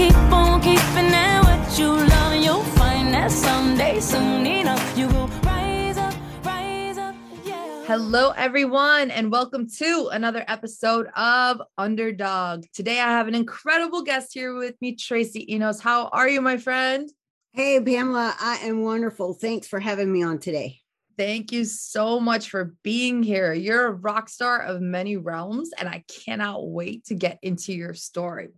They don't get to run. This goes up to the underdog. Keep on keeping at what you love, and you'll find that someday, soon enough, you will rise up, rise up, yeah. Hello, everyone, and welcome to another episode of Underdog. Today, I have an incredible guest here with me, Tracy Enos. How are you, my friend? Hey, Pamela, I am wonderful. Thanks for having me on today. Thank you so much for being here. You're a rock star of many realms, and I cannot wait to get into your story.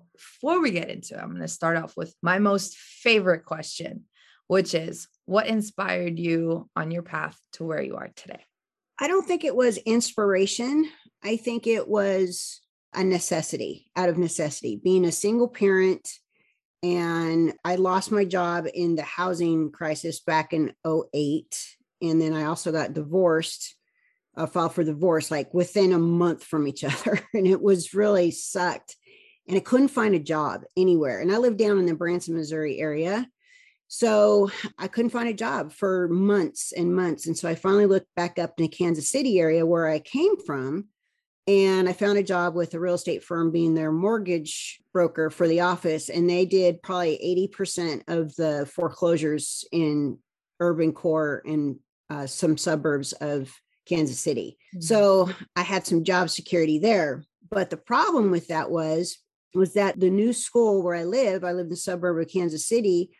Before we get into it, I'm going to start off with my most favorite question, which is what inspired you on your path to where you are today? I don't think it was inspiration. I think it was a necessity, out of necessity, being a single parent. And I lost my job in the housing crisis back in 08. And then I also got divorced, uh, filed for divorce like within a month from each other. And it was really sucked. And I couldn't find a job anywhere. And I lived down in the Branson, Missouri area. So I couldn't find a job for months and months. And so I finally looked back up in the Kansas City area where I came from. And I found a job with a real estate firm being their mortgage broker for the office. And they did probably 80% of the foreclosures in urban core and uh, some suburbs of Kansas City. Mhm. So I had some job security there. But the problem with that was, was that the new school where I live, I live in the suburb of Kansas City,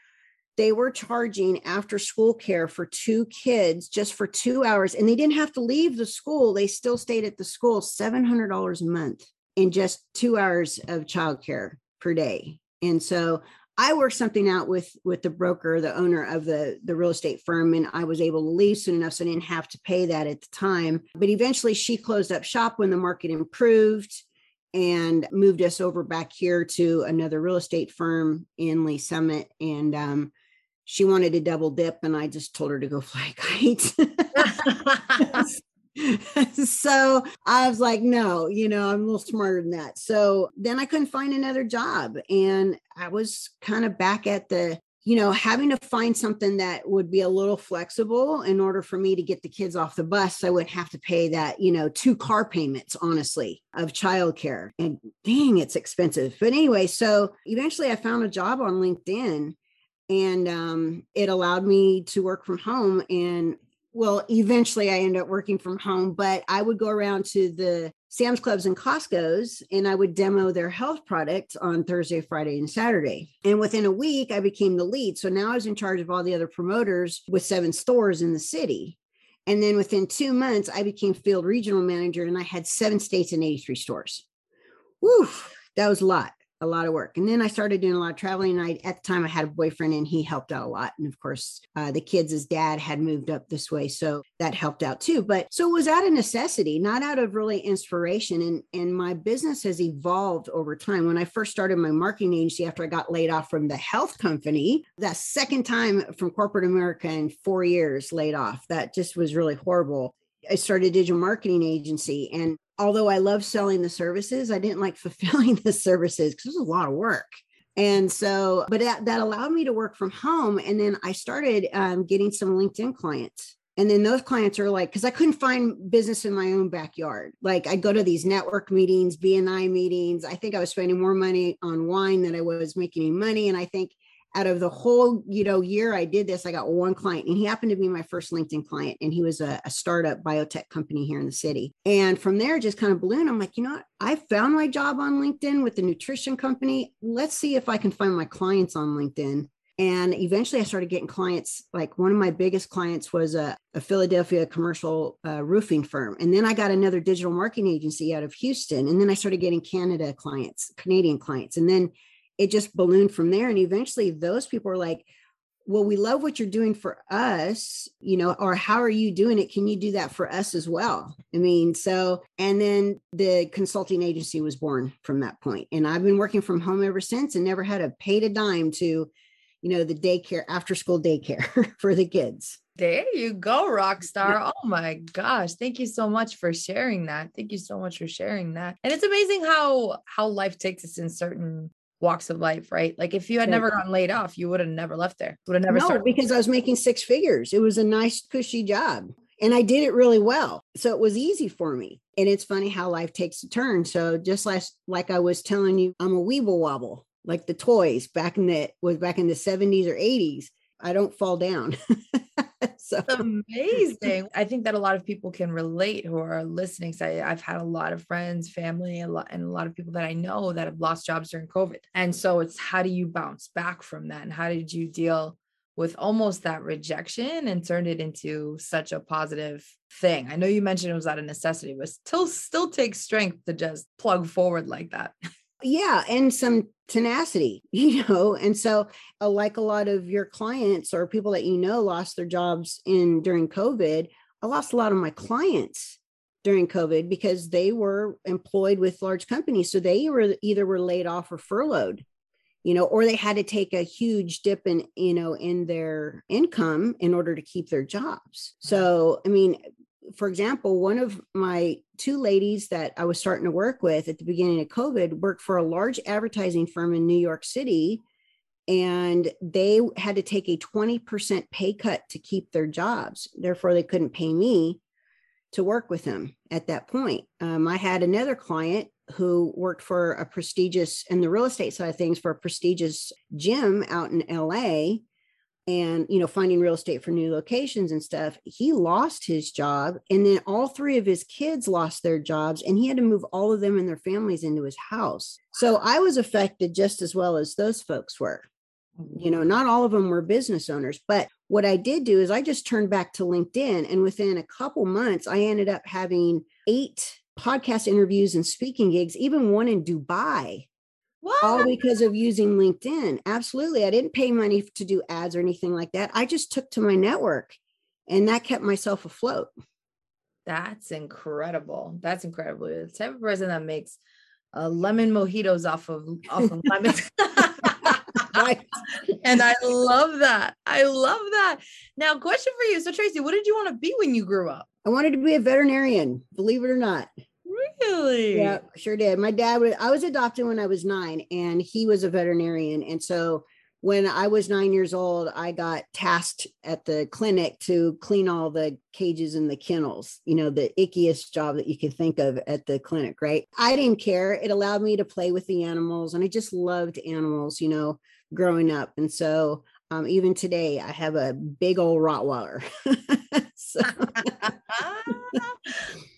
they were charging after school care for two kids just for two hours and they didn't have to leave the school they still stayed at the school $700 a month in just two hours of childcare per day. And so i worked something out with with the broker the owner of the the real estate firm and i was able to leave soon enough so i didn't have to pay that at the time. But eventually she closed up shop when the market improved and moved us over back here to another real estate firm in Lee's Summit. And um, she wanted to double dip, and I just told her to go fly kite. so I was like, no, you know, I'm a little smarter than that. So then I couldn't find another job. And I was kind of back at the, you know, having to find something that would be a little flexible in order for me to get the kids off the bus. I wouldn't have to pay that, you know, two car payments, honestly, of childcare. And dang, it's expensive. But anyway, so eventually I found a job on LinkedIn and um, it allowed me to work from home and well eventually i ended up working from home but i would go around to the sam's clubs and costco's and i would demo their health products on thursday friday and saturday. And within a week i became the lead. So now i was in charge of all the other promoters with seven stores in the city. And then within two months i became field regional manager and i had seven states and 83 stores. Woo, that was a lot a lot of work. And then I started doing a lot of traveling. And I, at the time, I had a boyfriend and he helped out a lot. And of course, uh, the kids' his dad had moved up this way. So that helped out too. But so it was out of necessity, not out of really inspiration. And, and my business has evolved over time. When I first started my marketing agency after I got laid off from the health company, that second time from corporate America in four years laid off, that just was really horrible. I started a digital marketing agency and although I love selling the services, I didn't like fulfilling the services because it was a lot of work. And so, but that, that allowed me to work from home. And then I started um, getting some LinkedIn clients. And then those clients are like, because I couldn't find business in my own backyard. Like I'd go to these network meetings, BNI meetings. I think I was spending more money on wine than I was making any money. And I think out of the whole you know year i did this i got one client and he happened to be my first linkedin client and he was a, a startup biotech company here in the city. And from there just kind of ballooned i'm like you know what? I found my job on linkedin with the nutrition company. Let's see if i can find my clients on linkedin. And eventually i started getting clients like one of my biggest clients was a, a philadelphia commercial uh, roofing firm and then i got another digital marketing agency out of houston and then i started getting canada clients canadian clients and then it just ballooned from there. And eventually those people were like, well, we love what you're doing for us, you know, or how are you doing it? Can you do that for us as well? I mean, so, and then the consulting agency was born from that point. And I've been working from home ever since and never had a paid a dime to, you know, the daycare, after school daycare for the kids. There you go, rock star. Oh my gosh. Thank you so much for sharing that. Thank you so much for sharing that. And it's amazing how how life takes us in certain walks of life, right? Like if you had never gotten laid off, you would have never left there. Would have never no, started. because I was making six figures. It was a nice, cushy job. And I did it really well. So it was easy for me. And it's funny how life takes a turn. So just last, like I was telling you, I'm a weeble wobble, like the toys back in the was back in the 70s or 80s. I don't fall down. so amazing. I think that a lot of people can relate who are listening. So I, I've had a lot of friends, family, a lot, and a lot of people that I know that have lost jobs during COVID. And so it's how do you bounce back from that? And how did you deal with almost that rejection and turned it into such a positive thing? I know you mentioned it was out of necessity, but still still takes strength to just plug forward like that. yeah and some tenacity you know and so uh, like a lot of your clients or people that you know lost their jobs in during covid i lost a lot of my clients during covid because they were employed with large companies so they were either were laid off or furloughed you know or they had to take a huge dip in you know in their income in order to keep their jobs. So i mean for example, one of my two ladies that I was starting to work with at the beginning of COVID worked for a large advertising firm in New York City. And they had to take a 20% pay cut to keep their jobs. Therefore, they couldn't pay me to work with them at that point. Um, I had another client who worked for a prestigious, in the real estate side of things, for a prestigious gym out in LA and you know finding real estate for new locations and stuff he lost his job and then all three of his kids lost their jobs and he had to move all of them and their families into his house. So i was affected just as well as those folks were. You know not all of them were business owners but what i did do is i just turned back to linkedin and within a couple months i ended up having eight podcast interviews and speaking gigs even one in dubai what? All because of using LinkedIn. Absolutely. I didn't pay money to do ads or anything like that. I just took to my network and that kept myself afloat. That's incredible. That's incredible. The type of person that makes uh, lemon mojitos off of off of lemons. right. And I love that. I love that. Now, question for you. So, Tracy, what did you want to be when you grew up? I wanted to be a veterinarian, believe it or not. Really? Yeah, sure did. My dad was, I was adopted when I was nine and he was a veterinarian. And so when I was nine years old, I got tasked at the clinic to clean all the cages and the kennels, you know, the ickiest job that you could think of at the clinic, right? I didn't care. It allowed me to play with the animals and I just loved animals, you know, growing up. And so um, even today, I have a big old Rottweiler. so.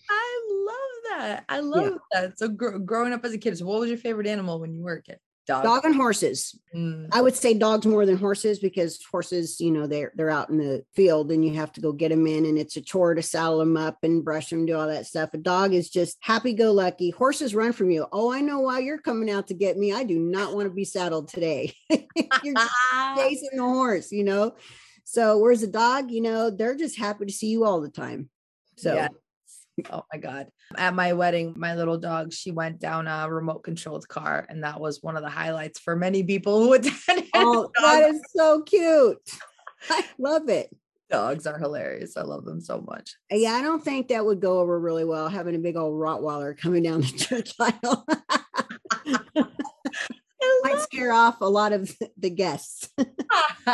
that. I love yeah. that. So gr- growing up as a kid, so what was your favorite animal when you were a kid? Dog, dog and horses. Mm. I would say dogs more than horses because horses, you know, they're they're out in the field and you have to go get them in, and it's a chore to saddle them up and brush them, do all that stuff. A dog is just happy go lucky. Horses run from you. Oh, I know why you're coming out to get me. I do not want to be saddled today. you're chasing the horse, you know. So whereas a dog? You know, they're just happy to see you all the time. So yeah oh my god. At my wedding my little dog she went down a remote controlled car and that was one of the highlights for many people who attended. Oh that is so cute. I love it. Dogs are hilarious. I love them so much. Yeah i don't think that would go over really well having a big old rottweiler coming down the church aisle might scare off a lot of the guests.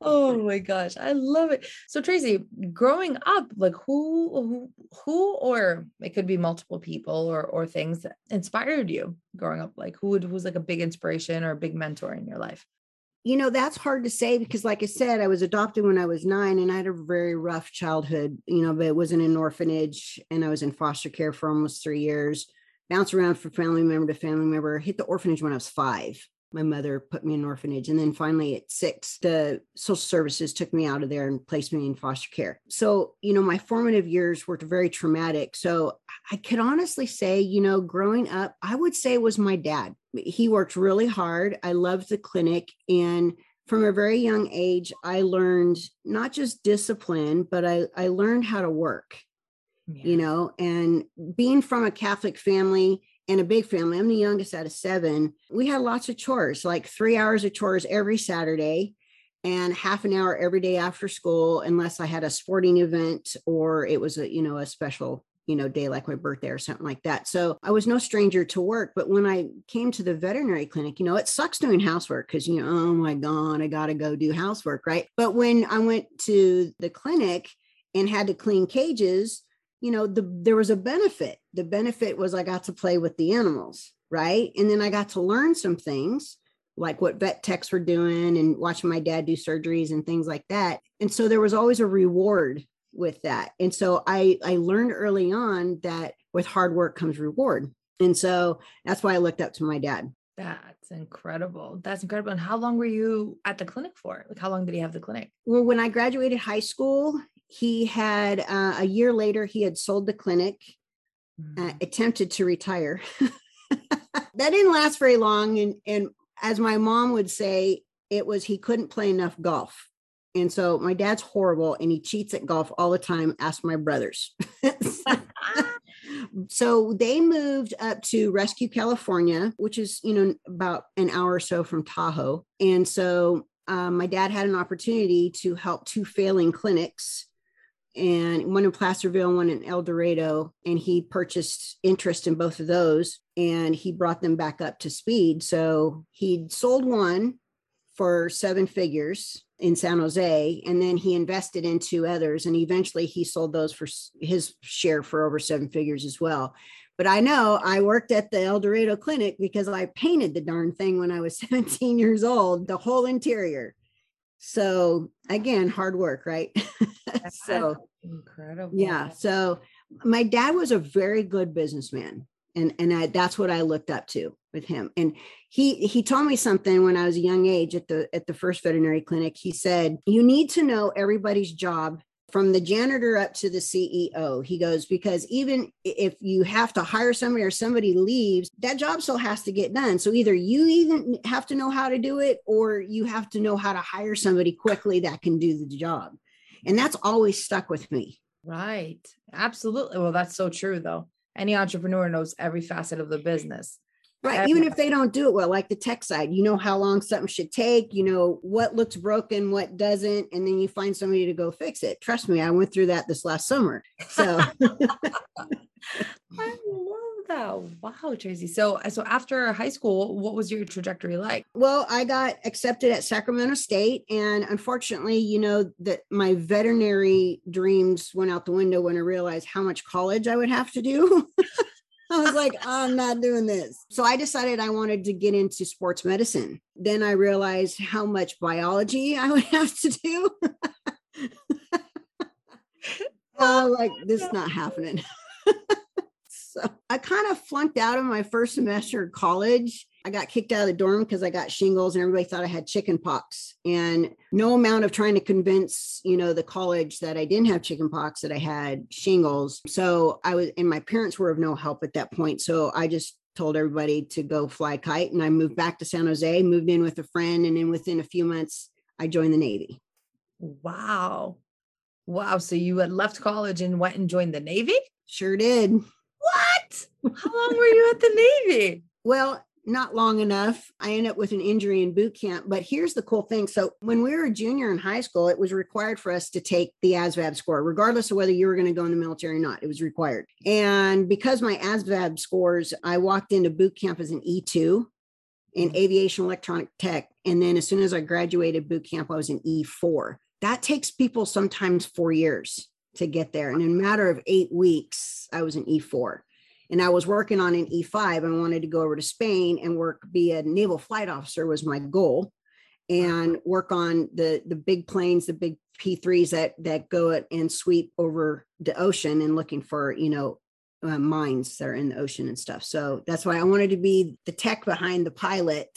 oh my gosh, I love it. So Tracy, growing up, like who, who, who, or it could be multiple people or or things that inspired you growing up. Like who would, who's like a big inspiration or a big mentor in your life? You know, that's hard to say because, like I said, I was adopted when I was nine and I had a very rough childhood, you know, but it was in an orphanage and I was in foster care for almost three years bounce around from family member to family member, hit the orphanage when I was five. My mother put me in orphanage. And then finally at six, the social services took me out of there and placed me in foster care. So, you know, my formative years were very traumatic. So I could honestly say, you know, growing up, I would say was my dad. He worked really hard. I loved the clinic. And from a very young age, I learned not just discipline, but I, I learned how to work, yeah. you know, and being from a Catholic family and a big family, I'm the youngest out of seven. We had lots of chores, like three hours of chores every Saturday and half an hour every day after school, unless I had a sporting event or it was a, you know, a special you know, day like my birthday or something like that. So I was no stranger to work. But when I came to the veterinary clinic, you know, it sucks doing housework because, you know, oh my God, I got to go do housework. Right. But when I went to the clinic and had to clean cages, you know, the, there was a benefit. The benefit was I got to play with the animals. Right. And then I got to learn some things like what vet techs were doing and watching my dad do surgeries and things like that. And so there was always a reward with that. And so I I learned early on that with hard work comes reward. And so that's why I looked up to my dad. That's incredible. That's incredible. And how long were you at the clinic for? Like, how long did he have the clinic? Well, when I graduated high school, he had uh, a year later, he had sold the clinic, mm-hmm. uh, mm. attempted to retire. that didn't last very long. And, and as my mom would say, it was he couldn't play enough golf. And so my dad's horrible and he cheats at golf all the time. Ask my brothers. so they moved up to Rescue, California, which is, you know, about an hour or so from Tahoe. And so um, my dad had an opportunity to help two failing clinics and one in Placerville, one in El Dorado. And he purchased interest in both of those and he brought them back up to speed. So he'd sold one for seven figures in San Jose, and then he invested in two others, and eventually he sold those for his share for over seven figures as well. But I know I worked at the El Dorado Clinic because I painted the darn thing when I was 17 years old, the whole interior. So again, hard work, right? so incredible. Yeah. So my dad was a very good businessman and and I, that's what I looked up to with him. And he he told me something when I was a young age at the at the first veterinary clinic. He said, "You need to know everybody's job from the janitor up to the CEO." He goes, "Because even if you have to hire somebody or somebody leaves, that job still has to get done. So either you even have to know how to do it or you have to know how to hire somebody quickly that can do the job." And that's always stuck with me. Right. Absolutely. Well, that's so true though any entrepreneur knows every facet of the business. Right. Even if they don't do it well, like the tech side, you know how long something should take, you know what looks broken, what doesn't, and then you find somebody to go fix it. Trust me, I went through that this last summer. So I love that. Wow, Tracy. So uh, so after high school, what was your trajectory like? Well, I got accepted at Sacramento State. And unfortunately, you know, that my veterinary dreams went out the window when I realized how much college I would have to do. I was like, I'm not doing this. So I decided I wanted to get into sports medicine. Then I realized how much biology I would have to do. oh, like this is not happening. so I kind of flunked out of my first semester of college. I got kicked out of the dorm because I got shingles and everybody thought I had chicken pox. And no amount of trying to convince, you know, the college that I didn't have chicken pox, that I had shingles. So I was, and my parents were of no help at that point. So I just told everybody to go fly kite. And I moved back to San Jose, moved in with a friend. And then within a few months, I joined the Navy. Wow. Wow. So you had left college and went and joined the Navy? Sure did. What? How long were you at the Navy? Well, not long enough. I ended up with an injury in boot camp. But here's the cool thing. So when we were a junior in high school, it was required for us to take the ASVAB score, regardless of whether you were going to go in the military or not. It was required. And because my ASVAB scores, I walked into boot camp as an E2 in mm-hmm. aviation electronic tech. And then as soon as I graduated boot camp, I was an E4. That takes people sometimes four years to get there. And in a matter of eight weeks, I was an E4 and I was working on an E5 and wanted to go over to Spain and work, be a naval flight officer was my goal and work on the, the big planes, the big P3s that, that go and sweep over the ocean and looking for, you know, uh, mines that are in the ocean and stuff. So that's why I wanted to be the tech behind the pilot,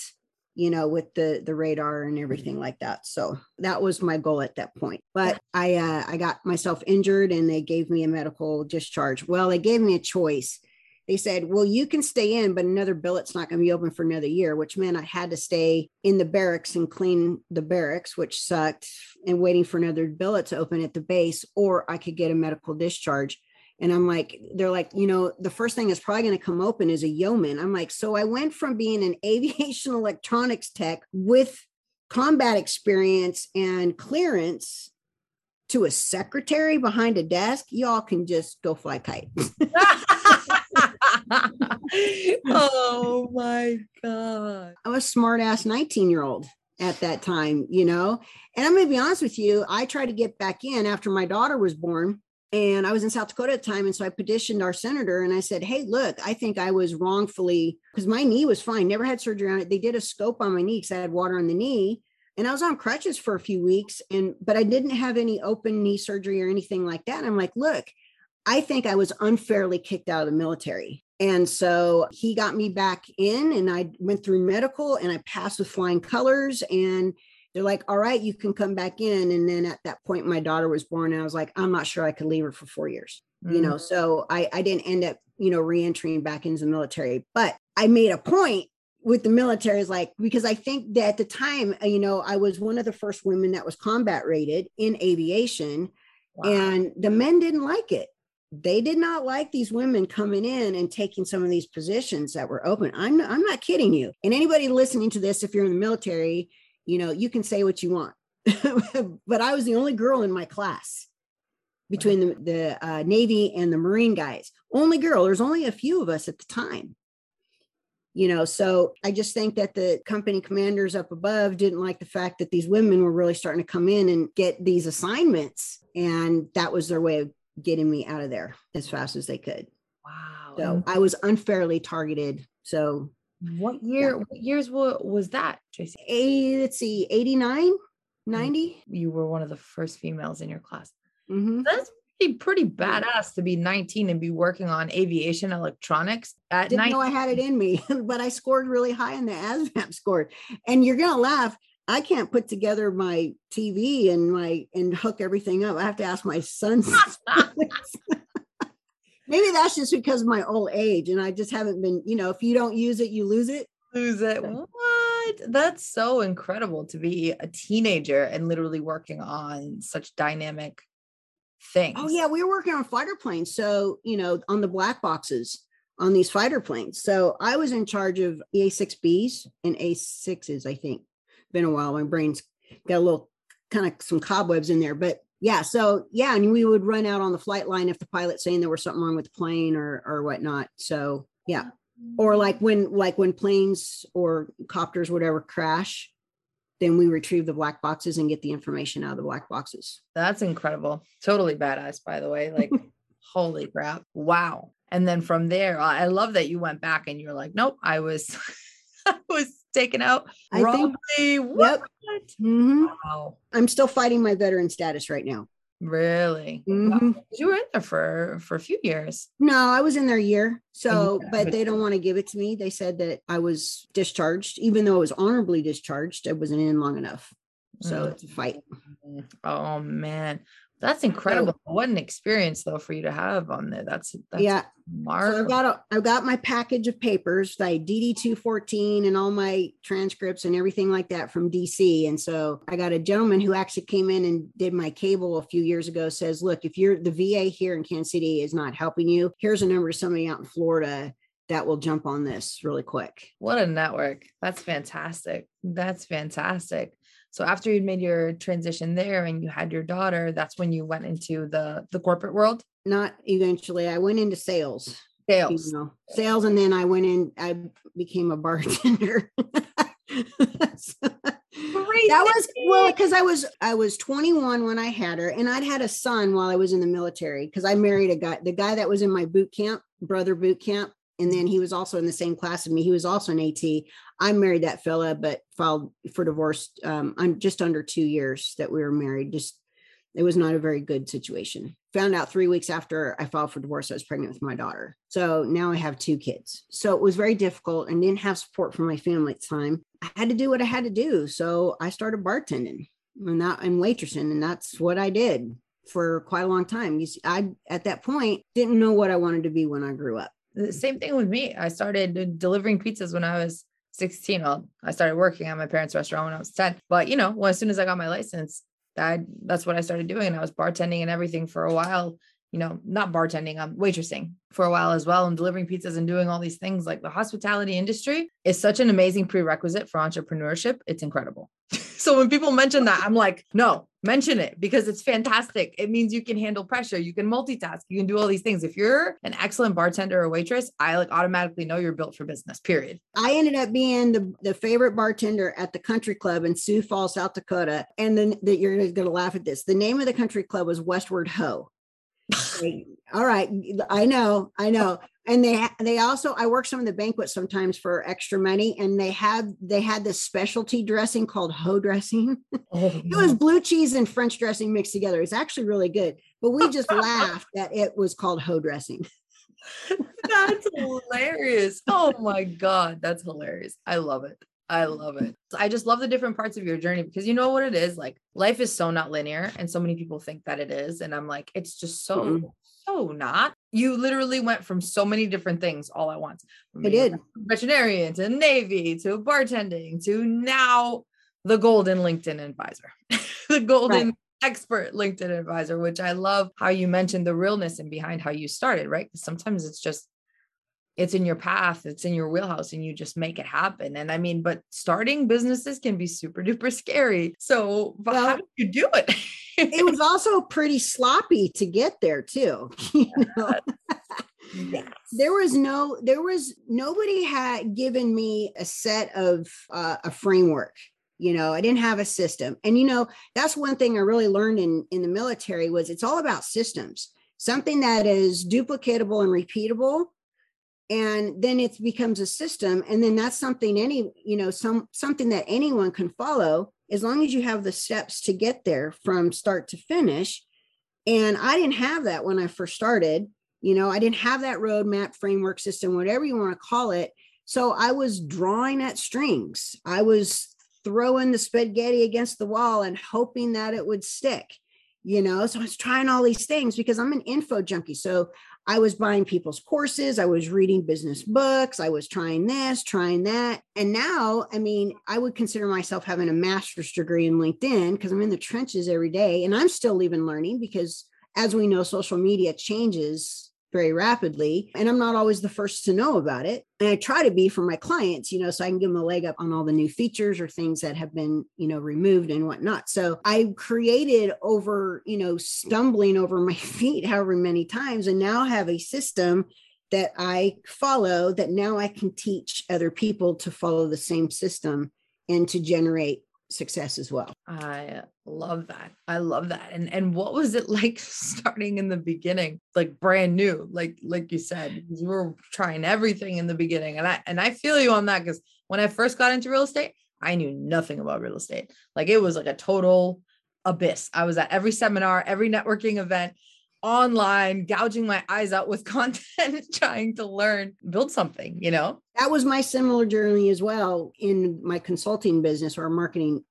you know, with the the radar and everything like that. So that was my goal at that point. But I uh, I got myself injured and they gave me a medical discharge. Well, they gave me a choice they said, well, you can stay in, but another billet's not going to be open for another year, which meant I had to stay in the barracks and clean the barracks, which sucked, and waiting for another billet to open at the base, or I could get a medical discharge. And I'm like, they're like, you know, the first thing that's probably going to come open is a yeoman. I'm like, so I went from being an aviation electronics tech with combat experience and clearance to a secretary behind a desk. Y'all can just go fly kites. oh my God. I was smart ass 19 year old at that time, you know? And I'm going to be honest with you, I tried to get back in after my daughter was born. And I was in South Dakota at the time. And so I petitioned our senator and I said, Hey, look, I think I was wrongfully, because my knee was fine, never had surgery on it. They did a scope on my knee because I had water on the knee. And I was on crutches for a few weeks. And, but I didn't have any open knee surgery or anything like that. And I'm like, Look, I think I was unfairly kicked out of the military. And so he got me back in and I went through medical and I passed with flying colors. And they're like, all right, you can come back in. And then at that point, my daughter was born. And I was like, I'm not sure I could leave her for four years. Mm-hmm. You know, so I, I didn't end up, you know, reentering back into the military. But I made a point with the military is like because I think that at the time, uh, you know, I was one of the first women that was combat rated in aviation, wow. and the men didn't like it they did not like these women coming in and taking some of these positions that were open. I'm I'm not kidding you. And anybody listening to this, if you're in the military, you know, you can say what you want. but I was the only girl in my class between the, the uh, Navy and the Marine guys. Only girl. There's only a few of us at the time. You know, so I just think that the company commanders up above didn't like the fact that these women were really starting to come in and get these assignments. And that was their way of getting me out of there as fast as they could. Wow. So I was unfairly targeted. So what year, yeah. what years was that, Tracy? A, let's see, 89, 90. You were one of the first females in your class. Mm-hmm. That's pretty, pretty badass to be 19 and be working on aviation electronics at Didn't know I had it in me, but I scored really high in the ASVAB score. And you're going to laugh. I can't put together my TV and my and hook everything up. I have to ask my son. Maybe that's just because of my old age, and I just haven't been. You know, if you don't use it, you lose it. Lose it. What? That's so incredible to be a teenager and literally working on such dynamic oh, things. Oh yeah, we were working on fighter planes. So you know, on the black boxes on these fighter planes. So I was in charge of A6Bs and A6s, I think been a while. My brain's got a little kind of some cobwebs in there, but yeah. So yeah, and we would run out on the flight line if the pilot's saying there was something wrong with the plane or or whatnot. So yeah, or like when like when planes or copters whatever crash, then we retrieve the black boxes and get the information out of the black boxes. That's incredible. Totally badass, by the way. Like, holy crap. Wow. And then from there, I love that you went back and you're like, nope, I was I was taken out I wrongly. Think, what? Yep. Mm-hmm. Wow. I'm still fighting my veteran status right now. Really? Mm-hmm. Wow. You were in there for for a few years. No, I was in there a year. So, yeah, but they don't want to give it to me. They said that I was discharged, even though I was honorably discharged. I wasn't in long enough. So mm-hmm. it's a fight. Oh man. That's incredible. So, what an experience though for you to have on there. That's, that's yeah. So I've got a, I've got my package of papers, like DD two fourteen, and all my transcripts and everything like that from DC. And so I got a gentleman who actually came in and did my cable a few years ago. Says, look, if you're the VA here in Kansas City is not helping you, here's a number of somebody out in Florida that will jump on this really quick. What a network. That's fantastic. That's fantastic. So after you'd made your transition there and you had your daughter, that's when you went into the the corporate world. Not eventually. I went into sales. Sales. You know, sales, and then I went in. I became a bartender. that was well because I was I was 21 when I had her, and I'd had a son while I was in the military because I married a guy, the guy that was in my boot camp, brother boot camp and then he was also in the same class as me. He was also an AT. I married that fella, but filed for divorce um, on just under two years that we were married. Just it was not a very good situation. Found out three weeks after I filed for divorce, I was pregnant with my daughter. So now I have two kids. So it was very difficult and didn't have support from my family at the time. I had to do what I had to do. So I started bartending and that and waitressing, and that's what I did for quite a long time. You see, I at that point didn't know what I wanted to be when I grew up The same thing with me. I started delivering pizzas when I was 16. Well, I started working at my parents' restaurant when I was 10. But you know, well, as soon as I got my license, that that's what I started doing. And I was bartending and everything for a while you know, not bartending, I'm waitressing for a while as well and delivering pizzas and doing all these things. Like the hospitality industry is such an amazing prerequisite for entrepreneurship. It's incredible. so when people mention that, I'm like, no, mention it because it's fantastic. It means you can handle pressure, you can multitask, you can do all these things. If you're an excellent bartender or waitress, I like automatically know you're built for business. Period. I ended up being the, the favorite bartender at the country club in Sioux Falls, South Dakota. And then that you're going to laugh at this. The name of the country club was Westward Ho all right i know i know. And they they also i work some of the banquets sometimes for extra money and they have they had this specialty dressing called ho dressing. Oh, it was blue cheese and french dressing mixed together. It's actually really good. But we just laughed that it was called ho dressing. That's hilarious. Oh my god that's hilarious. I love it I love it. I just love the different parts of your journey because you know what it is like life is so not linear and so many people think that it is and I'm like it's just so mm-hmm. so not. You literally went from so many different things all at once. I did. Veterinarian to Navy to bartending to now the golden LinkedIn advisor. the golden right. expert LinkedIn advisor, which I love how you mentioned the realness and behind how you started, right? Because sometimes it's just it's in your path, it's in your wheelhouse, and you just make it happen. And I mean, but starting businesses can be super duper scary. So, well, how did you do it? it was also pretty sloppy to get there, too. You know? yes. there was no there was nobody had given me a set of uh, a framework you know i didn't have a system and you know that's one thing i really learned in in the military was it's all about systems something that is duplicatable and repeatable and then it becomes a system and then that's something any you know some something that anyone can follow as long as you have the steps to get there from start to finish. And i didn't have that when i first started you know i didn't have that roadmap framework system whatever you want to call it. So i was drawing at strings. I was throwing the spaghetti against the wall and hoping that it would stick you know so i was trying all these things because i'm an info junkie so I was buying people's courses, I was reading business books, I was trying this, trying that. And now, I mean, I would consider myself having a master's degree in LinkedIn because I'm in the trenches every day and I'm still even learning because as we know, social media changes very rapidly. And I'm not always the first to know about it. And I try to be for my clients, you know, so I can give them a leg up on all the new features or things that have been, you know, removed and whatnot. So I created over, you know, stumbling over my feet however many times and now have a system that I follow that now I can teach other people to follow the same system and to generate success as well. I love that. I love that. And and what was it like starting in the beginning? Like brand new, like like you said, we were trying everything in the beginning. And I and I feel you on that because when I first got into real estate, I knew nothing about real estate. Like it was like a total abyss. I was at every seminar, every networking event online, gouging my eyes out with content, trying to learn, build something, you know? That was my similar journey as well in my consulting business or marketing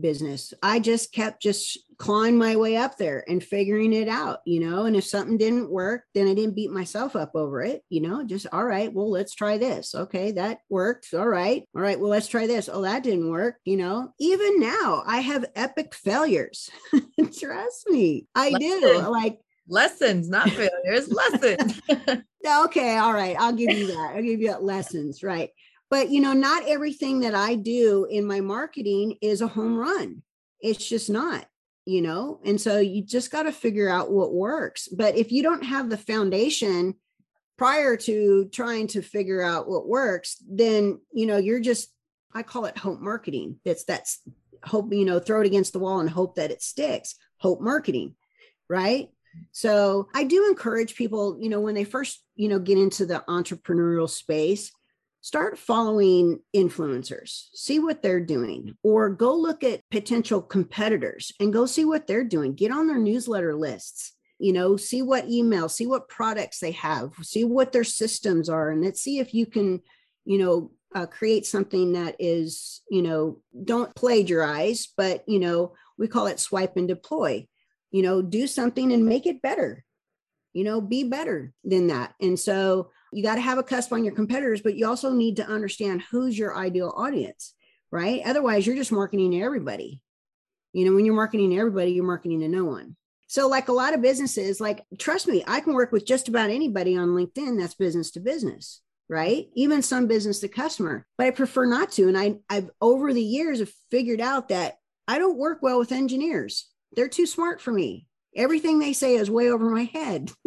business. I just kept just clawing my way up there and figuring it out, you know. And if something didn't work, then I didn't beat myself up over it, you know, just all right, well, let's try this. Okay, that worked. All right. All right, well, let's try this. Oh, that didn't work, you know. Even now, I have epic failures. Trust me, I do. Like lessons, not failures, lessons. okay, all right. I'll give you that. I'll give you that lessons, right? But you know, not everything that I do in my marketing is a home run. It's just not, you know. And so you just got to figure out what works. But if you don't have the foundation prior to trying to figure out what works, then you know, you're just I call it hope marketing. It's that's hope, you know, throw it against the wall and hope that it sticks. Hope marketing, right? So I do encourage people, you know, when they first, you know, get into the entrepreneurial space, start following influencers, see what they're doing, or go look at potential competitors and go see what they're doing. Get on their newsletter lists, you know, see what emails, see what products they have, see what their systems are, and let's see if you can, you know, uh, create something that is, you know, don't plagiarize, but, you know, we call it swipe and deploy you know do something and make it better you know be better than that and so you got to have a cusp on your competitors, but you also need to understand who's your ideal audience, right? Otherwise, you're just marketing to everybody. You know, when you're marketing to everybody, you're marketing to no one. So, like a lot of businesses, like trust me, I can work with just about anybody on LinkedIn that's business to business, right? Even some business to customer, but I prefer not to. And I, I've over the years have figured out that I don't work well with engineers. They're too smart for me. Everything they say is way over my head.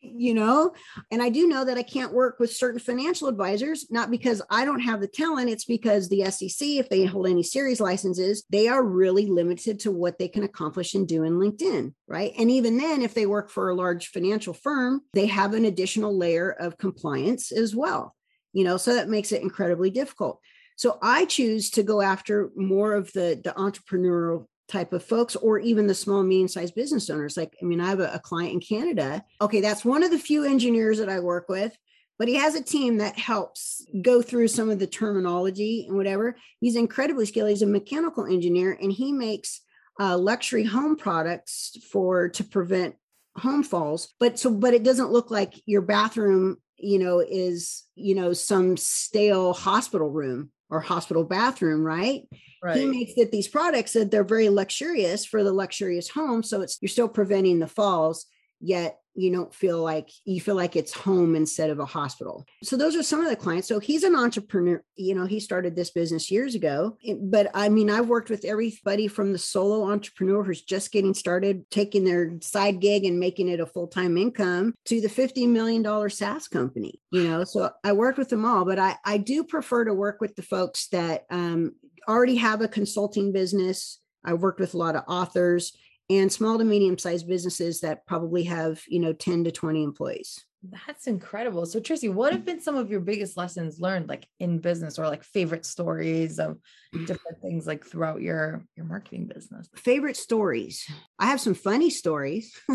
you know? And i do know that i can't work with certain financial advisors not because i don't have the talent. It's because the sec if they hold any series licenses they are really limited to what they can accomplish and do in linkedin right? And even then if they work for a large financial firm they have an additional layer of compliance as well you know? So that makes it incredibly difficult so I choose to go after more of the, the entrepreneurial type of folks or even the small medium sized business owners. Like i mean i have a, a, client in canada. Okay that's one of the few engineers that i work with but he has a team that helps go through some of the terminology and whatever. He's incredibly skilled. He's a mechanical engineer and he makes uh, luxury home products for to prevent home falls. But so but it doesn't look like your bathroom you know is you know some stale hospital room or hospital bathroom, right? Right. He makes that these products that they're very luxurious for the luxurious home. So it's you're still preventing the falls, yet you don't feel like you feel like it's home instead of a hospital. So those are some of the clients. So he's an entrepreneur, you know, he started this business years ago. But I mean, I've worked with everybody from the solo entrepreneur who's just getting started, taking their side gig and making it a full-time income to the $50 million SaaS company, you know. So I worked with them all, but I, I do prefer to work with the folks that um, already have a consulting business. I worked with a lot of authors and small to medium sized businesses that probably have, you know, 10 to 20 employees. That's incredible. So Tracy, what have been some of your biggest lessons learned like in business or like favorite stories of different things like throughout your your marketing business? Favorite stories. I have some funny stories.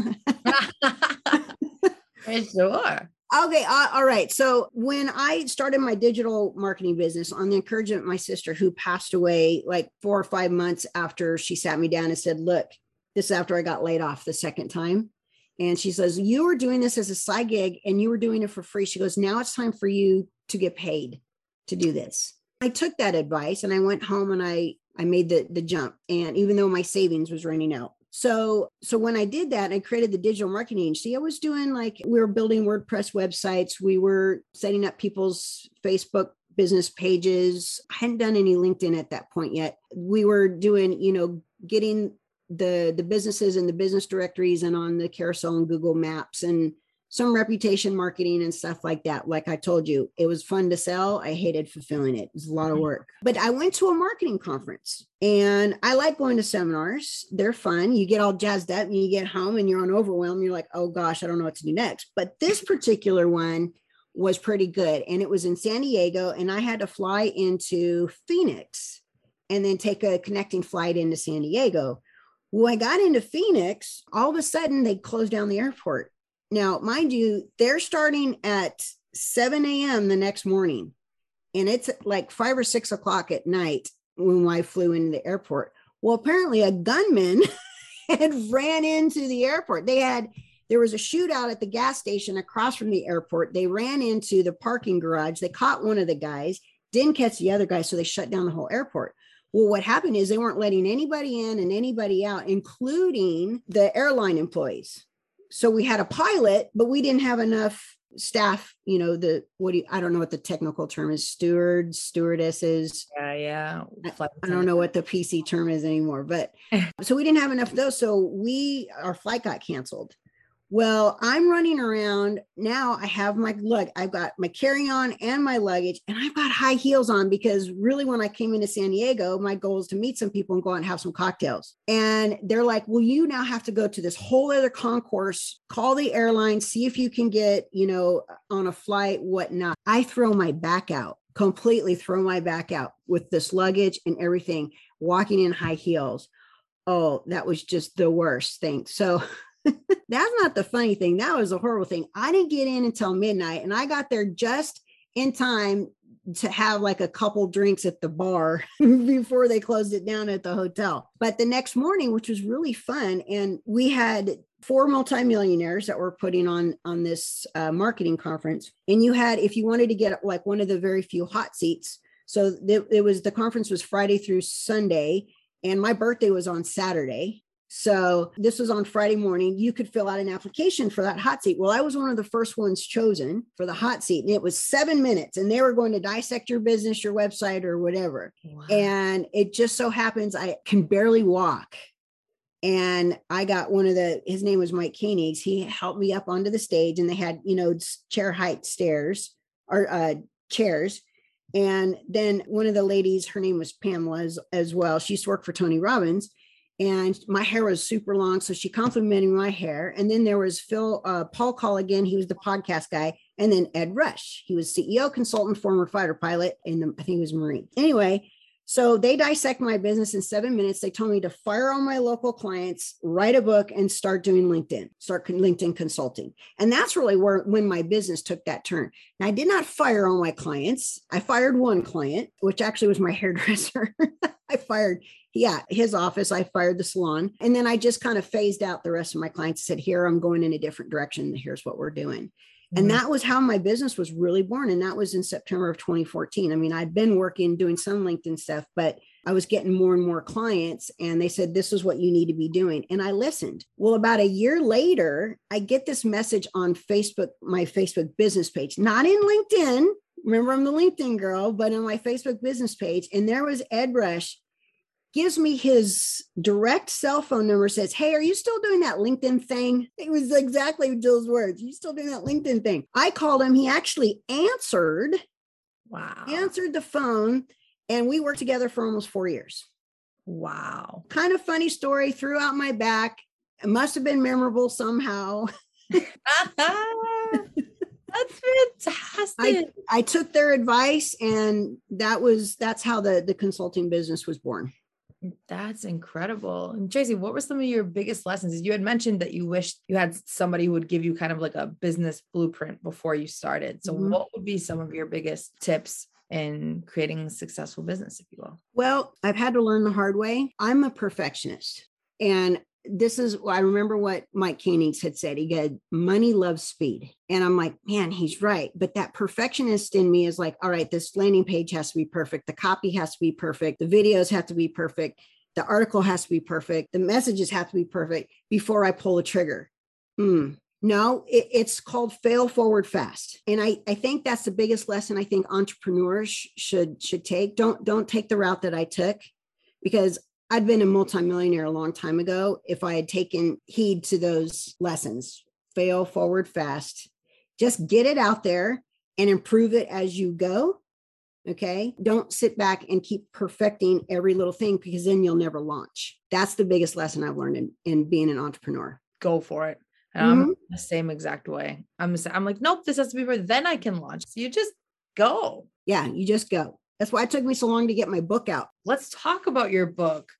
sure. Okay. Uh, all right. So when I started my digital marketing business on the encouragement of my sister, who passed away like four or five months after she sat me down and said, Look, this after I got laid off the second time. And she says, You were doing this as a side gig and you were doing it for free. She goes, Now it's time for you to get paid to do this. I took that advice and I went home and I I made the the jump. And even though my savings was running out. So so when I did that, I created the digital marketing agency. I was doing like we were building WordPress websites, we were setting up people's Facebook business pages. I hadn't done any LinkedIn at that point yet. We were doing, you know, getting the the businesses and the business directories and on the carousel and Google Maps and some reputation marketing and stuff like that. Like I told you, it was fun to sell. I hated fulfilling it. It was a lot of mm-hmm. work. But I went to a marketing conference and I like going to seminars. They're fun. You get all jazzed up and you get home and you're on overwhelm. You're like, oh gosh, I don't know what to do next. But this particular one was pretty good. And it was in San Diego. And I had to fly into Phoenix and then take a connecting flight into San Diego. When I got into Phoenix, all of a sudden they closed down the airport. Now, mind you, they're starting at 7 a.m. the next morning, and it's like five or six o'clock at night when I flew into the airport. Well, apparently, a gunman had ran into the airport. They had there was a shootout at the gas station across from the airport. They ran into the parking garage. They caught one of the guys, didn't catch the other guy, so they shut down the whole airport. Well, what happened is they weren't letting anybody in and anybody out, including the airline employees. So we had a pilot, but we didn't have enough staff, you know, the what do you, I don't know what the technical term is, stewards, stewardesses. Yeah, yeah. I, I don't know what the PC term is anymore, but so we didn't have enough of those. So we our flight got canceled. Well, I'm running around now. I have my lug, I've got my carry on and my luggage, and I've got high heels on because really, when I came into San Diego, my goal is to meet some people and go out and have some cocktails. And they're like, Well, you now have to go to this whole other concourse, call the airline, see if you can get, you know, on a flight, whatnot. I throw my back out, completely throw my back out with this luggage and everything, walking in high heels. Oh, that was just the worst thing. So, That's not the funny thing. That was a horrible thing. I didn't get in until midnight and I got there just in time to have like a couple drinks at the bar before they closed it down at the hotel. But the next morning, which was really fun, and we had four multimillionaires that were putting on on this uh, marketing conference, and you had if you wanted to get like one of the very few hot seats. So th- it was the conference was Friday through Sunday, and my birthday was on Saturday. So this was on Friday morning. You could fill out an application for that hot seat. Well, I was one of the first ones chosen for the hot seat, and it was seven minutes, and they were going to dissect your business, your website, or whatever. Wow. And it just so happens I can barely walk. And I got one of the, his name was Mike Koenigs. He helped me up onto the stage, and they had, you know, chair height stairs or uh, chairs. And then one of the ladies, her name was Pamela as, as well. She used to work for Tony Robbins and my hair was super long. So she complimented my hair. And then there was Phil, uh, Paul again. He was the podcast guy. And then Ed Rush. He was CEO, consultant, former fighter pilot, and I think he was Marine. Anyway, so they dissect my business in seven minutes. They told me to fire all my local clients, write a book, and start doing LinkedIn, start LinkedIn consulting. And that's really where when my business took that turn. Now I did not fire all my clients. I fired one client, which actually was my hairdresser. I fired yeah, his office. I fired the salon. And then I just kind of phased out the rest of my clients, said, here, I'm going in a different direction. Here's what we're doing. Mm-hmm. And that was how my business was really born. And that was in September of 2014. I mean, I'd been working, doing some LinkedIn stuff, but I was getting more and more clients. And they said, this is what you need to be doing. And I listened. Well, about a year later, I get this message on Facebook, my Facebook business page, not in LinkedIn. Remember, I'm the LinkedIn girl, but on my Facebook business page. And there was Ed Rush gives me his direct cell phone number, says, Hey, are you still doing that LinkedIn thing? It was exactly Jill's words. You still doing that LinkedIn thing? I called him. He actually answered. Wow. Answered the phone. And we worked together for almost four years. Wow. Kind of funny story, threw out my back. It must have been memorable somehow. That's fantastic. I, I took their advice and that was that's how the the consulting business was born. That's incredible. And Tracy, what were some of your biggest lessons? You had mentioned that you wished you had somebody who would give you kind of like a business blueprint before you started. So, mm-hmm. what would be some of your biggest tips in creating a successful business, if you will? Well, I've had to learn the hard way. I'm a perfectionist. And this is I remember what Mike Koenigs had said. He said, money loves speed. And I'm like, man, he's right. But that perfectionist in me is like, all right, this landing page has to be perfect. The copy has to be perfect. The videos have to be perfect. The article has to be perfect. The messages have to be perfect before I pull the trigger. Mm, no, it, it's called fail forward fast. And I, I think that's the biggest lesson I think entrepreneurs should should take. Don't don't take the route that I took because I'd been a multimillionaire a long time ago if I had taken heed to those lessons. Fail forward fast. Just get it out there and improve it as you go. Okay. Don't sit back and keep perfecting every little thing because then you'll never launch. That's the biggest lesson I've learned in, in being an entrepreneur. Go for it. And mm-hmm. I'm the same exact way. I'm, I'm like, nope, this has to be for then I can launch. So you just go. Yeah, you just go. That's why it took me so long to get my book out. Let's talk about your book.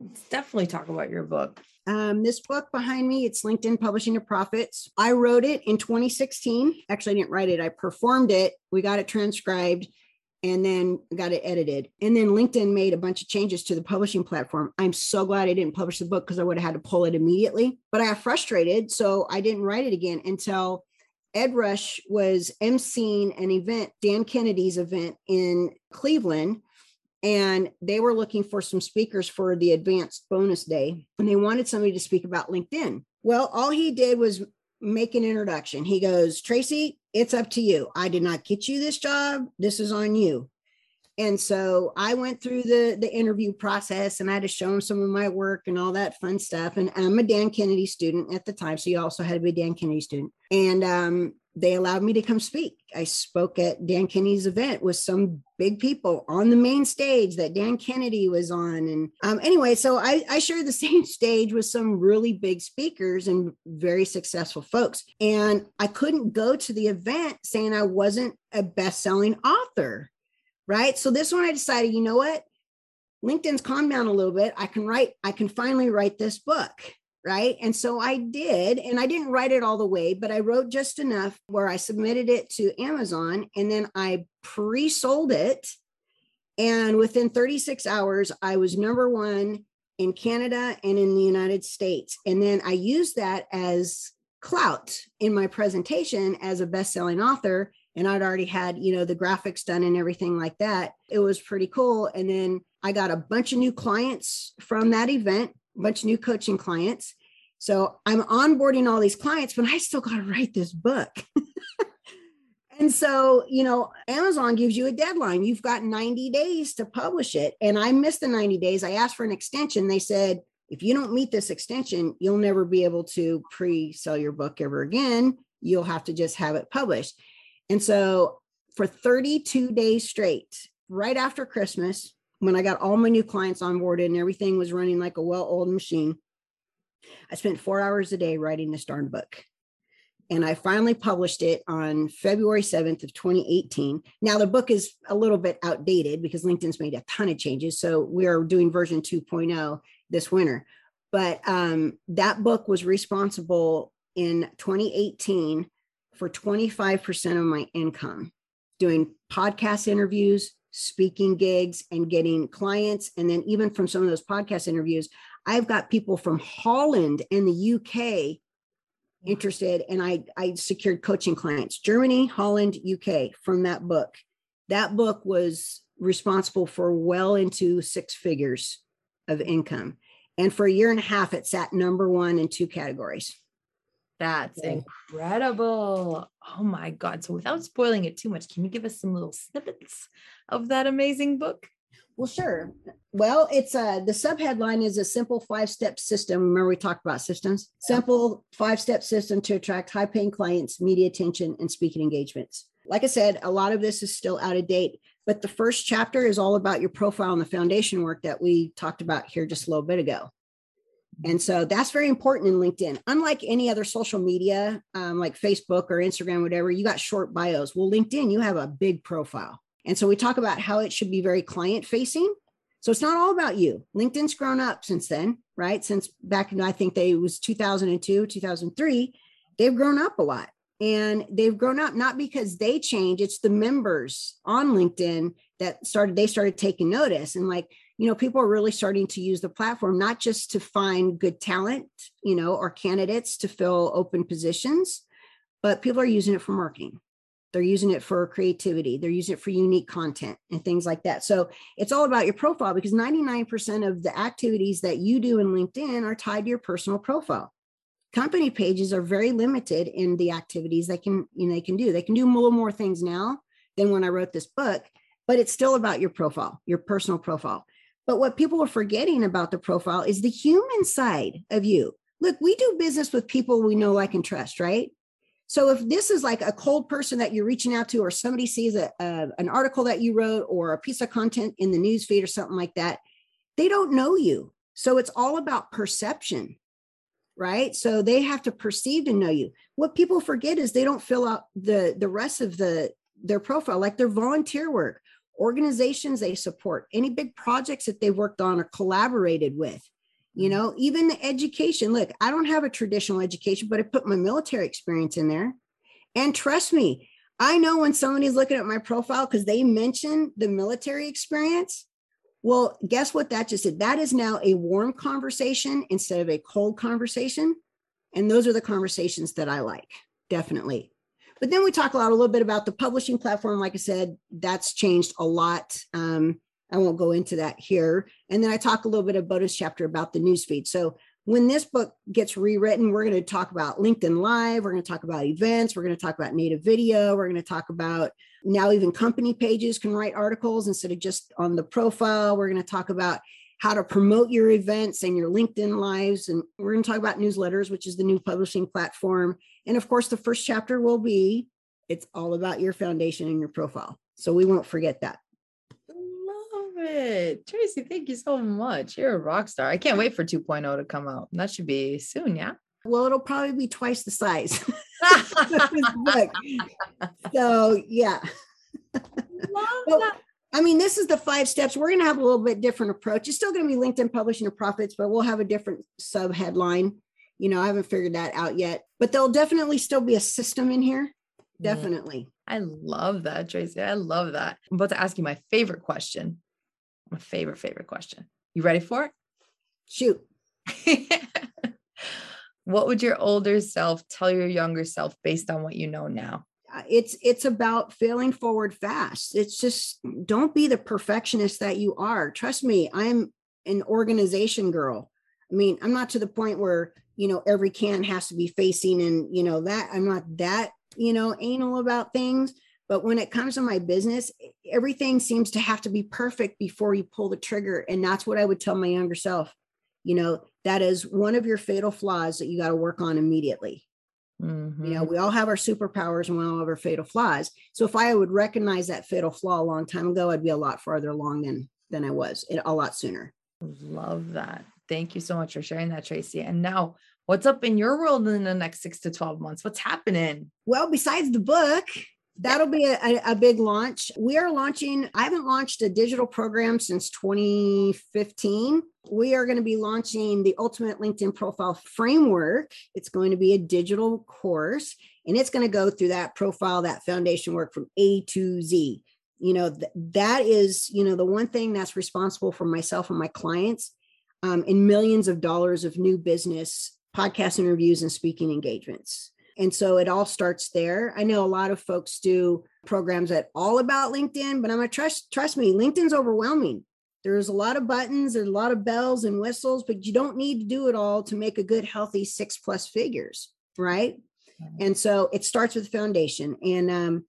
Let's definitely talk about your book. Um, this book behind me, it's LinkedIn Publishing to Profits. I wrote it in 2016. Actually, I didn't write it, I performed it. We got it transcribed and then got it edited. And then LinkedIn made a bunch of changes to the publishing platform. I'm so glad I didn't publish the book because I would have had to pull it immediately. But I got frustrated. So I didn't write it again until Ed Rush was emceeing an event, Dan Kennedy's event in Cleveland. And they were looking for some speakers for the advanced bonus day. And they wanted somebody to speak about LinkedIn. Well, all he did was make an introduction. He goes, Tracy, it's up to you. I did not get you this job. This is on you. And so I went through the the interview process and I had to show him some of my work and all that fun stuff. And I'm a Dan Kennedy student at the time, so you also had to be a Dan Kennedy student. And um, they allowed me to come speak. I spoke at Dan Kennedy's event with some big people on the main stage that Dan Kennedy was on. And um, anyway, so I, I shared the same stage with some really big speakers and very successful folks. And I couldn't go to the event saying I wasn't a best selling author right? So this one I decided, you know what? LinkedIn's calmed down a little bit. I can write, I can finally write this book. Right. And so I did. And I didn't write it all the way, but I wrote just enough where I submitted it to Amazon and then I pre sold it. And within 36 hours, I was number one in Canada and in the United States. And then I used that as clout in my presentation as a best-selling author and I'd already had, you know, the graphics done and everything like that. It was pretty cool. And then I got a bunch of new clients from that event, a bunch of new coaching clients. So I'm onboarding all these clients, but I still got to write this book. and so, you know, Amazon gives you a deadline. You've got 90 days to publish it. And I missed the 90 days. I asked for an extension. They said, if you don't meet this extension, you'll never be able to pre sell your book ever again. You'll have to just have it published. And so for 32 days straight, right after Christmas, when I got all my new clients on board and everything was running like a well oiled machine, I spent four hours a day writing this darn book. And I finally published it on February 7th of 2018. Now the book is a little bit outdated because LinkedIn's made a ton of changes. So we are doing version 2.0 this winter. But um, that book was responsible in 2018 for 25% of my income doing podcast interviews, speaking gigs, and getting clients. And then, even from some of those podcast interviews, I've got people from Holland and the UK interested, and I, I secured coaching clients Germany, Holland, UK from that book. That book was responsible for well into six figures of income. And for a year and a half, it sat number one in two categories. That's yeah. incredible. Oh my God. So, without spoiling it too much, can you give us some little snippets of that amazing book? Well, sure. Well, it's uh the subheadline is a simple five-step system. Remember, we talked about systems. Simple five-step system to attract high-paying clients, media attention, and speaking engagements. Like I said, a lot of this is still out of date, but the first chapter is all about your profile and the foundation work that we talked about here just a little bit ago. And so that's very important in LinkedIn. Unlike any other social media, um, like Facebook or Instagram, whatever, you got short bios. Well, LinkedIn, you have a big profile. And so we talk about how it should be very client facing. So it's not all about you. LinkedIn's grown up since then, right? Since back in, I think they was 2002, 2003, they've grown up a lot. And they've grown up not because they change, it's the members on LinkedIn that started, they started taking notice. And like, you know people are really starting to use the platform not just to find good talent you know or candidates to fill open positions but people are using it for marketing. They're using it for creativity. They're using it for unique content and things like that. So it's all about your profile because 99% of the activities that you do in linkedin are tied to your personal profile. Company pages are very limited in the activities they can you know they can do. They can do a little more things now than when i wrote this book but it's still about your profile your personal profile but what people are forgetting about the profile is the human side of you. Look, we do business with people we know, like, and trust, right? So if this is like a cold person that you're reaching out to, or somebody sees a, a, an article that you wrote or a piece of content in the news feed or something like that, they don't know you. So it's all about perception, right? So they have to perceive to know you. What people forget is they don't fill out the the rest of the their profile, like their volunteer work organizations they support, any big projects that they've worked on or collaborated with. You mm-hmm. know, even the education. Look, I don't have a traditional education, but I put my military experience in there. And trust me, I know when somebody's looking at my profile because they mention the military experience. Well, guess what that just did? That is now a warm conversation instead of a cold conversation. And those are the conversations that I like, definitely. But then we talk a lot, a little bit about the publishing platform. Like I said, that's changed a lot. Um, I won't go into that here. And then I talk a little bit about bonus chapter about the newsfeed. So when this book gets rewritten, we're going to talk about LinkedIn Live. We're going to talk about events. We're going to talk about native video. We're going to talk about now even company pages can write articles instead of just on the profile. We're going to talk about how to promote your events and your LinkedIn lives. And we're going to talk about newsletters, which is the new publishing platform. And of course, the first chapter will be it's all about your foundation and your profile. So we won't forget that. Love it. Tracy, thank you so much. You're a rock star. I can't wait for 2.0 to come out. That should be soon, yeah? Well, it'll probably be twice the size. so, yeah. Love that. I mean, this is the five steps. We're going to have a little bit different approach. It's still going to be LinkedIn publishing to profits, but we'll have a different sub headline. You know, I haven't figured that out yet, but there'll definitely still be a system in here. Definitely. I love that, Tracy. I love that. I'm about to ask you my favorite question. My favorite, favorite question. You ready for it? Shoot. what would your older self tell your younger self based on what you know now? Uh, it's it's about failing forward fast. It's just don't be the perfectionist that you are. Trust me, I'm an organization girl. I mean, I'm not to the point where, you know, every can has to be facing and, you know, that I'm not that, you know, anal about things. But when it comes to my business, everything seems to have to be perfect before you pull the trigger. And that's what I would tell my younger self. You know, that is one of your fatal flaws that you got to work on immediately. Mm-hmm. You know, we all have our superpowers and we all have our fatal flaws. So if I would recognize that fatal flaw a long time ago, I'd be a lot farther along than than I was, a lot sooner. Love that. Thank you so much for sharing that, Tracy. And now, what's up in your world in the next six to 12 months? What's happening? Well, besides the book, that'll be a, a, big launch. We are launching, I haven't launched a digital program since 2015. We are going to be launching the Ultimate LinkedIn Profile Framework. It's going to be a digital course and it's going to go through that profile, that foundation work from A to Z. You know, th- that is, you know, the one thing that's responsible for myself and my clients um, in millions of dollars of new business, podcast interviews, and speaking engagements. And so it all starts there. I know a lot of folks do programs that all about LinkedIn, but I'm gonna trust trust me, LinkedIn's overwhelming. There's a lot of buttons, there's a lot of bells and whistles, but you don't need to do it all to make a good, healthy six plus figures, right? And so it starts with the foundation. And um,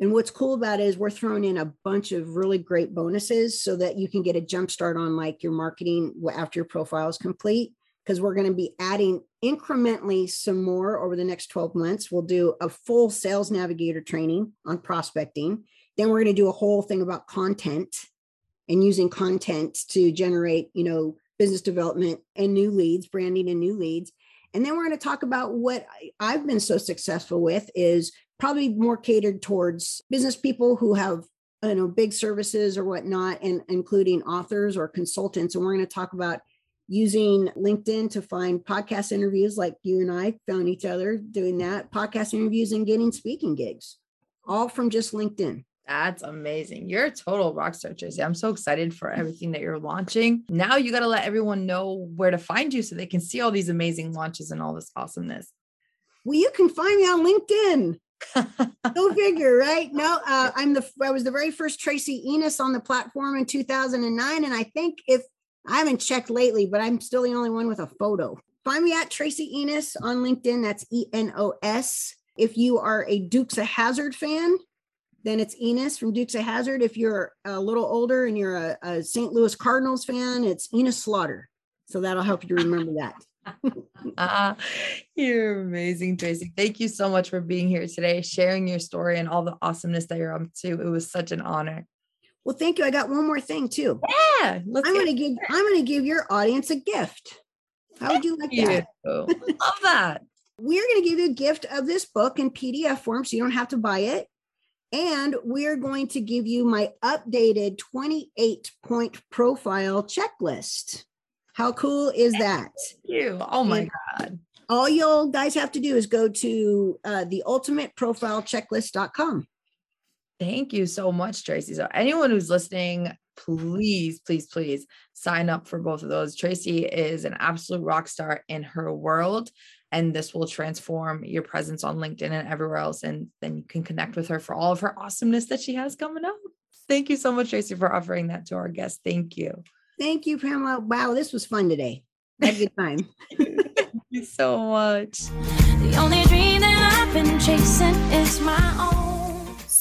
and what's cool about it is we're throwing in a bunch of really great bonuses so that you can get a jump start on like your marketing after your profile is complete. Because we're going to be adding incrementally some more over the next 12 months. We'll do a full sales navigator training on prospecting. Then we're going to do a whole thing about content and using content to generate, you know, business development and new leads, branding and new leads. And then we're going to talk about what I've been so successful with is probably more catered towards business people who have you know big services or whatnot and including authors or consultants and we're going to talk about using linkedin to find podcast interviews like you and i found each other doing that podcast interviews and getting speaking gigs all from just linkedin that's amazing. You're a total rock star, Tracy. I'm so excited for everything that you're launching. Now you got to let everyone know where to find you so they can see all these amazing launches and all this awesomeness. Well, you can find me on LinkedIn. Go figure, right? No, uh, I'm the I was the very first Tracy Enos on the platform in 2009, and I think if I haven't checked lately, but I'm still the only one with a photo. Find me at Tracy Enos on LinkedIn. That's E N O S. If you are a Dukes of Hazzard fan, then it's Enos from Dukes of Hazzard. If you're a little older and you're a, a St. Louis Cardinals fan, it's Enos Slaughter. So that'll help you remember that uh, you're amazing, Tracy. Thank you so much for being here today, sharing your story and all the awesomeness that you're up to. It was such an honor. Well, thank you. I got one more thing too. Yeah, I'm going to give I'm going to give your audience a gift. How would you like that? Love that. We're going to give you a gift of this book in PDF form, so you don't have to buy it. And we're going to give you my updated 28 point profile checklist. How cool is that? Thank you. Oh my and God. All you guys have to do is go to uh, the ultimate profile checklist.com. Thank you so much, Tracy. So, anyone who's listening, please, please, please sign up for both of those. Tracy is an absolute rock star in her world, and this will transform your presence on LinkedIn and everywhere else. And then you can connect with her for all of her awesomeness that she has coming up. Thank you so much, Tracy, for offering that to our guests. Thank you. Thank you, Pamela. Wow, this was fun today. Had a good time. Thank you so much. The only dream that I've been chasing is my own.